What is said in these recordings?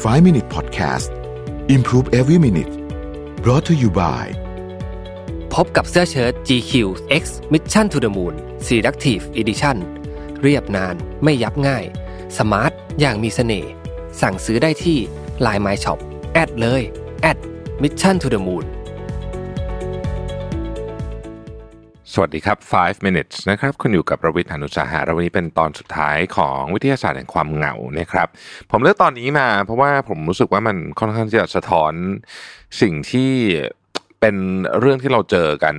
5 Minute Podcast Improve Every Minute brought to you by พบกับเสื้อเชิ้ต GQ X Mission to the Moon Selective Edition เรียบนานไม่ยับง่าย สมาร์ท อย่างมีเสน่ห์ สั่งซื้อได้ที่ Line My Shop แอดเลยแอด Mission to the Moon สวัสดีครับ 5 minutes นะครับ คุณอยู่กับประวิทยานุสาหะวันนี้เป็นตอนสุดท้ายของวิทยาศาสตร์แห่งความเหงานะครับ ผมเลือกตอนนี้มาเพราะว่าผมรู้สึกว่ามันค่อนข้างจะสะท้อนสิ่งที่เป็นเรื่องที่เราเจอกัน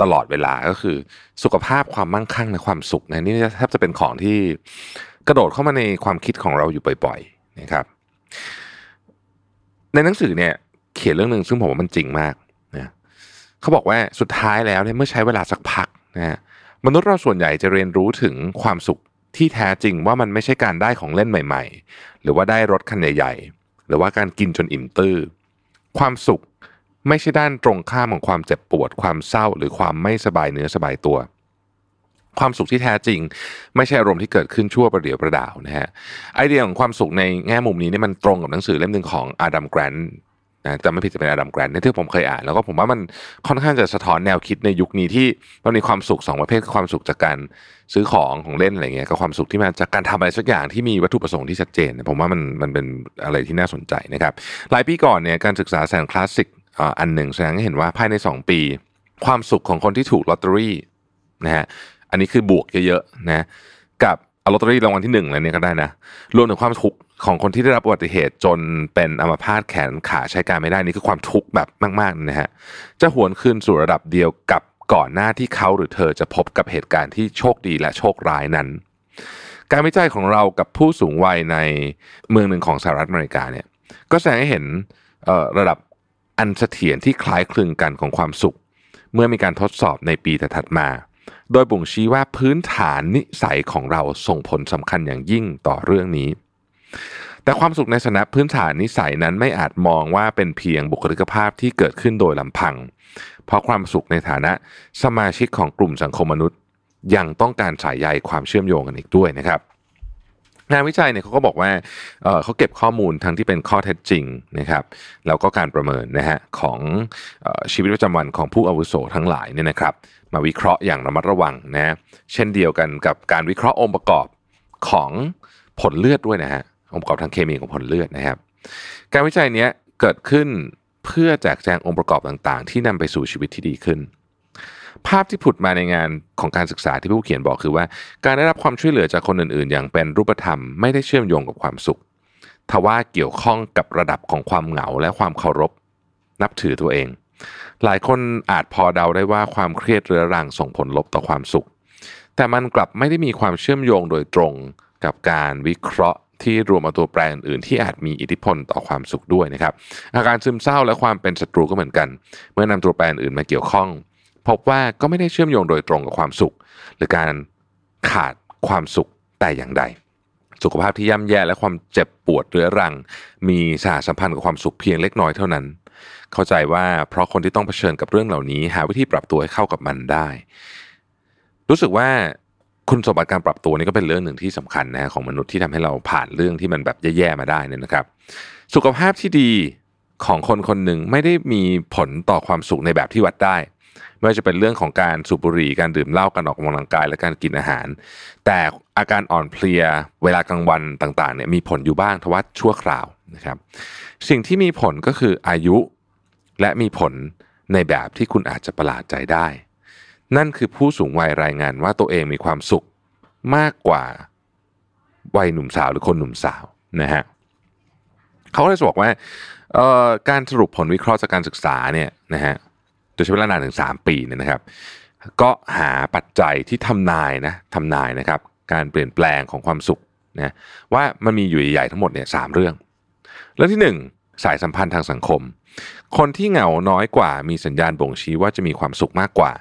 ตลอดเวลาก็คือ สุขภาพความมั่งคั่งและความสุขนะนี่แทบจะเป็นของที่กระโดดเข้ามาในความคิดของเราอยู่บ่อยๆนะครับ ในหนังสือเนี่ยเขียนเรื่องหนึ่งซึ่งผมว่ามันจริงมาก เขาบอกว่าสุดท้ายแล้วเนี่ยเมื่อใช้เวลาสักพักนะฮะมนุษย์เราส่วนใหญ่จะเรียนรู้ถึงความสุขที่แท้จริงว่ามันไม่ใช่การได้ของเล่นใหม่ ๆ หรือว่าได้รถคันใหญ่ๆ หรือว่าการกินจนอิ่มตื้อ ความสุขไม่ใช่ด้านตรงข้ามของความเจ็บปวด ความเศร้า หรือความไม่สบายเนื้อสบายตัว ความสุขที่แท้จริง ไม่ใช่อารมณ์ที่เกิดขึ้นชั่วประเดี๋ยวประดาวนะฮะไอเดียของความสุขในแง่มุมนี้เนี่ยมันตรงกับหนังสือเล่มหนึ่งของอดัมแกรนท์ นะจำไม่ผิดจะเป็นอดัมแกรนท์ที่ผมเคยอ่านแล้วก็ผมว่ามันค่อนข้างจะสะท้อนแนวคิดในยุคนี้ที่มันมีความสุขสองประเภทคือความสุขจากการซื้อของของเล่นอะไรเงี้ยกับความสุขที่มาจากการทำอะไรสักอย่างที่มีวัตถุประสงค์ที่ชัดเจน ผมว่ามันมันเป็นอะไรที่น่าสนใจนะครับหลายปีก่อนเนี่ยการศึกษาแสนคลาสสิกอันหนึ่งแสดงให้เห็นว่าภายใน 2 ปี ความสุขของคนที่ถูกลอตเตอรี่นะฮะอันนี้คือบวกเยอะๆนะกับ เอาลอตเตอรี่รางวัลที่หนึ่งอะไรเนี่ยก็ได้นะ รวมถึงความทุกข์ของคนที่ได้รับอุบัติเหตุจนเป็นอัมพาตแขนขาใช้การไม่ได้นี่คือความทุกข์แบบมากๆนะฮะจะหวนคืนสู่ระดับเดียวกับก่อนหน้าที่เขาหรือเธอจะพบกับเหตุการณ์ที่โชคดีและโชคร้ายนั้น การวิจัยของเรากับผู้สูงวัยในเมืองหนึ่งของสหรัฐอเมริกาเนี่ยก็แสดงให้เห็นระดับอันเสถียรที่คล้ายคลึงกันของความสุข เมื่อมีการทดสอบในปีถัดมา โดยบ่งชี้ว่าพื้นฐานนิสัยของเราส่งผลสำคัญอย่างยิ่งต่อเรื่องนี้ แต่ความสุขในสนะพื้นฐานนิสัยนั้นไม่อาจมองว่าเป็นเพียงบุคลิกภาพที่เกิดขึ้นโดยลำพัง เพราะความสุขในฐานะสมาชิกของกลุ่มสังคมมนุษย์ ยังต้องการสายใยความเชื่อมโยงกันอีกด้วยนะครับ งานวิจัยเนี่ยเขาก็บอกว่าเขาเก็บข้อมูลทั้งที่เป็นข้อเท็จจริงนะครับแล้วก็การประเมินนะฮะของชีวิตประจำวันของผู้อาวุโสทั้งหลายเนี่ยนะครับ มาวิเคราะห์อย่างระมัดระวังนะเช่นเดียวกันกับการวิเคราะห์องค์ประกอบของผลเลือดด้วยนะฮะองค์ประกอบทางเคมีของผลเลือดนะครับ การวิจัยเนี้ยเกิดขึ้นเพื่อแจกแจงองค์ประกอบต่างๆ ที่นำไปสู่ชีวิตที่ดีขึ้น ภาพที่ผุดมาในงานของการศึกษาที่ผู้เขียนบอกคือว่า การได้รับความช่วยเหลือจากคนอื่นๆ อย่างเป็นรูปธรรมไม่ได้เชื่อมโยงกับความสุข ทว่าเกี่ยวข้องกับระดับของความเหงาและความเคารพ นับถือตัวเอง หลายคนอาจพอเดาได้ว่าความเครียดเรื้อรังส่งผลลบต่อความสุข แต่มันกลับไม่ได้มีความเชื่อมโยงโดยตรงกับการวิเคราะห์ที่รวมเอาตัวแปรอื่นๆที่อาจมีอิทธิพลต่อความสุขด้วยนะครับ อาการซึมเศร้าและความเป็นศัตรูก็เหมือนกัน เมื่อนำตัวแปรอื่นมาเกี่ยวข้อง พบว่าก็ไม่ได้เชื่อมโยงโดยตรงกับความสุข หรือการขาดความสุขแต่อย่างใด สุขภาพที่ย่ำแย่และความเจ็บปวดเรื้อรัง มีสหสัมพันธ์กับความสุขเพียงเล็กน้อยเท่านั้น เข้าใจว่าเพราะคนที่ต้องเผชิญกับเรื่องเหล่านี้ หาวิธีปรับตัวให้เข้ากับมันได้ รู้สึกว่าคุณสมบัติการปรับตัวนี่ก็เป็นเรื่องหนึ่งที่สำคัญนะของมนุษย์ที่ทำให้เราผ่านเรื่องที่มันแบบแย่ๆมาได้นี่นะครับ สุขภาพที่ดีของคนคนหนึ่งไม่ได้มีผลต่อความสุขในแบบที่วัดได้ ไม่ว่าจะเป็นเรื่องของการสูบบุหรี่การดื่มเหล้าการออกกำลังกายและการกินอาหาร แต่อาการอ่อนเพลียเวลากลางวันต่างๆเนี่ยมีผลอยู่บ้างทว่าชั่วคราวนะครับ สิ่งที่มีผลก็คืออายุและมีผลในแบบที่คุณอาจจะประหลาดใจได้ นั่นคือผู้สูงวัยรายงานว่าตัวเองมีความสุขมากกว่าวัยหนุ่มสาวหรือคนหนุ่มสาวนะฮะเขาเลยบอกว่าการสรุปผลวิเคราะห์จากการศึกษาเนี่ยนะฮะ ดยใช้เวลานานถึง 3 ปีเนี่ยนะครับ ก็หาปัจจัยที่ทำนายนะทำนายนะครับ การเปลี่ยนแปลงของความสุขนะว่ามันมีอยู่ใหญ่ๆทั้งหมดเนี่ยสเรื่อง เรื่องที่ 1 สายสัมพันธ์ทางสังคม คนที่เหงาน้อยกว่า มีสัญญาณบ่งชี้ว่าจะมีความสุขมากกว่า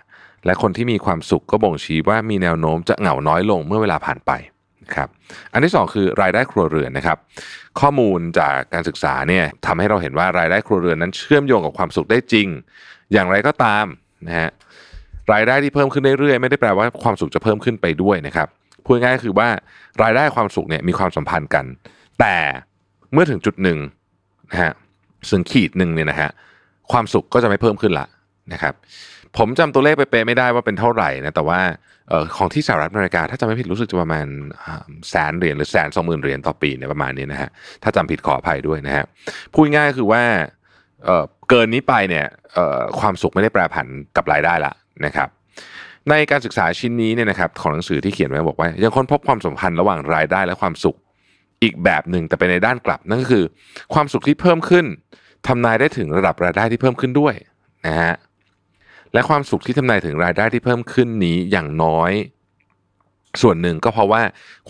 และคนที่มีความสุขก็บ่งชี้ว่ามีแนวโน้มจะเหงาน้อยลงเมื่อเวลาผ่านไปครับอันที่ 2 คือรายได้ครัวเรือนนะครับ ข้อมูลจากการศึกษาเนี่ยทำให้เราเห็นว่ารายได้ครัวเรือนนั้นเชื่อมโยงกับความสุขได้จริง อย่างไรก็ตามนะฮะรายได้ที่เพิ่มขึ้นเรื่อยๆไม่ได้แปลว่าความสุขจะเพิ่มขึ้นไปด้วยนะครับพูดง่ายคือว่ารายได้ความสุขเนี่ยมีความสัมพันธ์กัน แต่เมื่อถึงจุดหนึ่งนะฮะซึ่งขีดหนึ่งเนี่ยนะฮะความสุขก็จะไม่เพิ่มขึ้นละนะครับผมจำตัวเลขไปเป๊ะไม่ได้ว่าเป็นเท่าไหร่นะแต่ว่าออของที่สหรัฐอเมริกาถ้าจำไม่ผิดรู้สึกจะประมาณแสนเหรียญหรือแสนสองหมื่นเหรียญต่อปีเนี่ยประมาณนี้นะฮะถ้าจำผิดขออภัยด้วยนะฮะพูดง่ายคือว่า เกินนี้ไปเนี่ยความสุขไม่ได้แปรผันกับรายได้ละนะครับในการศึกษาชิ้นนี้เนี่ยนะครับของหนังสือที่เขียนไว้บอกว่า ยังค้นพบความสัมพันธ์ระหว่างรายได้และความสุขอีกแบบหนึ่งแต่เป็นในด้านกลับนั่นก็คือ ความสุขที่เพิ่มขึ้นทำนายได้ถึงระดับรายได้ที่เพิ่มขึ้นด้วยนะฮะและความสุขที่ทำนายถึงรายได้ที่เพิ่มขึ้นนี้อย่างน้อย ส่วนหนึ่งก็เพราะว่า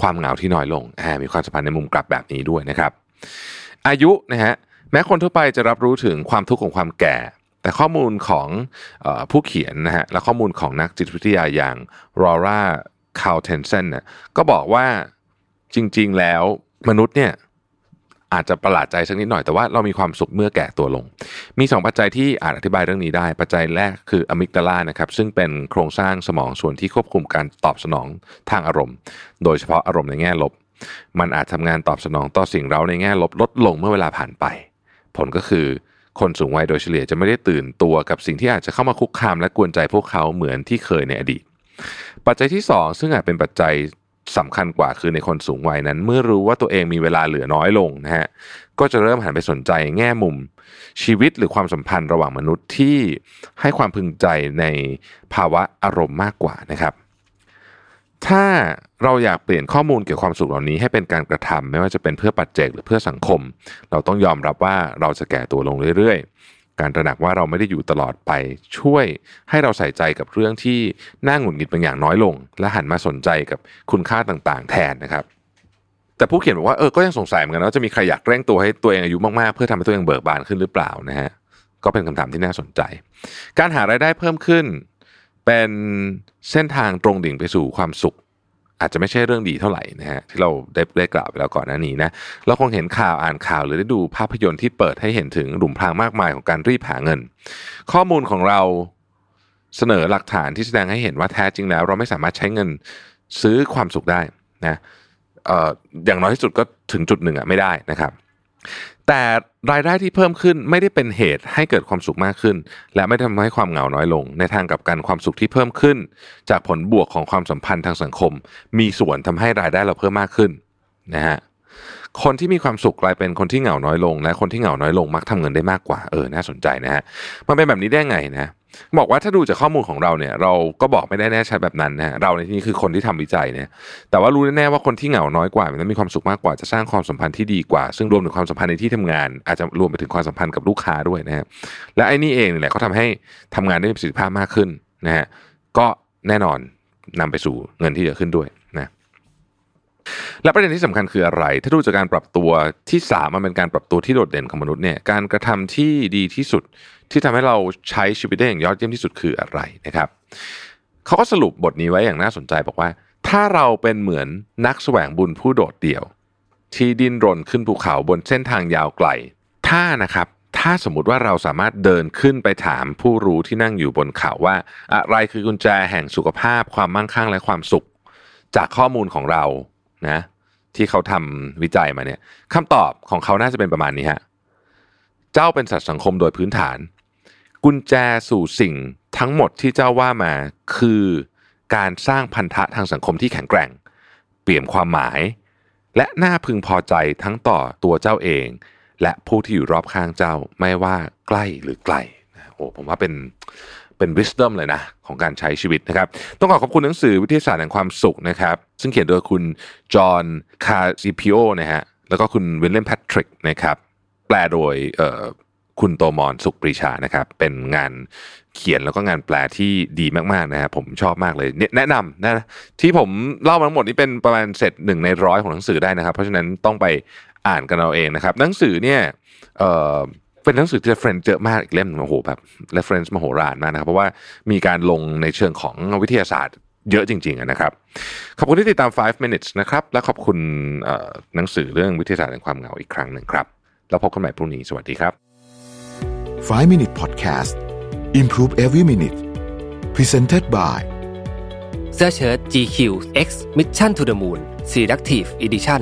ความเหงาที่น้อยลงมีความสัมพันธ์ในมุมกลับแบบนี้ด้วยนะครับ อายุนะฮะ แม้คนทั่วไปจะรับรู้ถึงความทุกข์ของความแก่ แต่ข้อมูลของอผู้เขียนนะฮะและข้อมูลของนักจิตวิทยาอย่างลอร่าคาร์สเทนเซนเนี่ยก็บอกว่าจริง ๆ แล้วมนุษย์เนี่ยอาจจะประหลาดใจสักนิดหน่อยแต่ว่าเรามีความสุขเมื่อแก่ตัวลง มี 2 ปัจจัยที่อาจอธิบายเรื่องนี้ได้ ปัจจัยแรกคืออะมิกดาลานะครับซึ่งเป็นโครงสร้างสมองส่วนที่ควบคุมการตอบสนองทางอารมณ์ โดยเฉพาะอารมณ์ในแง่ลบ มันอาจทำงานตอบสนองต่อสิ่งเร้าในแง่ลบลดลงเมื่อเวลาผ่านไป ผลก็คือคนสูงวัยโดยเฉลี่ยจะไม่ได้ตื่นตัวกับสิ่งที่อาจจะเข้ามาคุกคามและกวนใจพวกเขาเหมือนที่เคยในอดีต ปัจจัยที่ 2 ซึ่งอาจเป็นปัจจัยสำคัญกว่าคือในคนสูงวัยนั้น เมื่อรู้ว่าตัวเองมีเวลาเหลือน้อยลงนะฮะก็จะเริ่มหันไปสนใจแง่มุม ชีวิตหรือความสัมพันธ์ระหว่างมนุษย์ที่ให้ความพึงใจในภาวะอารมณ์มากกว่านะครับ ถ้าเราอยากเปลี่ยนข้อมูลเกี่ยวกับความสุขเหล่านี้ให้เป็นการกระทำไม่ว่าจะเป็นเพื่อปัจเจกหรือเพื่อสังคม เราต้องยอมรับว่าเราจะแก่ตัวลงเรื่อยๆ การตระหนักว่าเราไม่ได้อยู่ตลอดไป ช่วยให้เราใส่ใจกับเรื่องที่น่าหงุดหงิดบางอย่างน้อยลง และหันมาสนใจกับคุณค่าต่างๆ แทนนะครับ แต่ผู้เขียนบอกว่าเออก็ยังสงสัยเหมือนกันว่าจะมีใครอยากเร่งตัวให้ตัวเองอายุมากๆเพื่อทำให้ตัวเองเบิกบานขึ้นหรือเปล่านะฮะก็เป็นคำถามที่น่าสนใจ การหารายได้เพิ่มขึ้น เป็นเส้นทางตรงดิ่งไปสู่ความสุข อาจจะไม่ใช่เรื่องดีเท่าไหร่นะฮะที่เราได้ได้กล่าวไปแล้วก่อนหน้านี้นะเราคงเห็นข่าวอ่านข่าวหรือได้ดูภาพยนตร์ที่เปิดให้เห็นถึงหลุมพรางมากมายของการรีบหาเงิน ข้อมูลของเราเสนอหลักฐานที่แสดงให้เห็นว่าแท้จริงแล้ว เราไม่สามารถใช้เงินซื้อความสุขได้นะเอ่ออย่างน้อยที่สุดก็ถึงจุดหนึ่งอะไม่ได้นะครับ แต่รายได้ที่เพิ่มขึ้นไม่ได้เป็นเหตุให้เกิดความสุขมากขึ้น และไม่ได้ทำให้ความเหงาน้อยลง ในทางกลับกันความสุขที่เพิ่มขึ้น จากผลบวกของความสัมพันธ์ทางสังคม มีส่วนทำให้รายได้เราเพิ่มมากขึ้นนะฮะคนที่มีความสุขกลายเป็นคนที่เหงาน้อยลง และคนที่เหงาน้อยลงมักทำเงินได้มากกว่าเออน่าสนใจนะฮะมันเป็นแบบนี้ได้ไงนะ บอกว่าถ้าดูจากข้อมูลของเราเนี่ย เราก็บอกไม่ได้แน่ชัดแบบนั้นนะฮะเราในที่นี้คือคนที่ทำวิจัยเนี่ยแต่ว่ารู้แน่ๆว่าคนที่เหงาน้อยกว่ามันมีความสุขมากกว่าจะสร้างความสัมพันธ์ที่ดีกว่า ซึ่งรวมถึงความสัมพันธ์ในที่ทำงาน อาจจะรวมไปถึงความสัมพันธ์กับลูกค้าด้วยนะฮะและไอ้นี่เองนี่แหละเขาทำให้ทำงานได้มีประสิทธิภาพมากขึ้นนะฮะก็แน่นอนนำไปสู่เงินที่เยอะขึ้นด้วยนะ และประเด็นที่สำคัญคืออะไร ถ้าดูจากการปรับตัวที่สามมันเป็นการปรับตัวที่โดดเด่นของมนุษย์เนี่ยการกระทำที่ดีที่สุดที่ทำให้เราใช้ชีวิตได้อย่างยอดเยี่ยมที่สุดคืออะไรนะครับเขาก็สรุปบทนี้ไว้อย่างน่าสนใจบอกว่า ถ้าเราเป็นเหมือนนักแสวงบุญผู้โดดเดี่ยว ที่ดิ้นรนขึ้นภูเขาบนเส้นทางยาวไกล ถ้านะครับถ้าสมมุติว่าเราสามารถเดินขึ้นไปถามผู้รู้ที่นั่งอยู่บนเขาว่า อะไรคือกุญแจแห่งสุขภาพความมั่งคั่งและความสุข จากข้อมูลของเรา นะที่เขาทำวิจัยมาเนี่ยคำตอบของเขาน่าจะเป็นประมาณนี้ฮะเจ้าเป็นสัตว์สังคมโดยพื้นฐาน กุญแจสู่สิ่งทั้งหมดที่เจ้าว่ามาคือการสร้างพันธะทางสังคมที่แข็งแกร่ง เปลี่ยมความหมาย และน่าพึงพอใจทั้งต่อตัวเจ้าเอง และผู้ที่อยู่รอบข้างเจ้าไม่ว่าใกล้หรือไกลนะโอ้ผมว่าเป็น เป็น wisdom เลยนะของการใช้ชีวิตนะครับ ต้องขอขอบคุณหนังสือวิทยาศาสตร์แห่งความสุขนะครับ ซึ่งเขียนโดยคุณจอห์นคาซิพิโอนะฮะแล้วก็คุณวิลเลมแพทริกนะครับ แปลโดยคุณโตมอนสุขปรีชานะครับ เป็นงานเขียนแล้วก็งานแปลที่ดีมากๆนะครับผมชอบมากเลยเนี่ยแนะนำนะที่ผมเล่ามาทั้งหมดนี้เป็นประมาณเสร็จหนึ่งในร้อยของหนังสือได้นะครับ เพราะฉะนั้นต้องไปอ่านกันเอาเองนะครับ หนังสือเนี่ยเอ่อ เป็นหนังสือที่ reference เยอะมากอีกเล่มหนึ่งโอ้โหแบบ reference มโหฬารมากนะครับ เพราะว่ามีการลงในเชิงของวิทยาศาสตร์เยอะจริงๆอะนะครับ ขอบคุณที่ติดตาม 5 minutes นะครับ และขอบคุณเอ่อหนังสือเรื่องวิทยาศาสตร์แห่งความเหงาอีกครั้งหนึ่งครับ แล้วพบกันใหม่พรุ่งนี้ สวัสดีครับ 5 Minute Podcast Improve Every Minute Presented by เสื้อเชิ้ต GQ X Mission to the Moon Selective Edition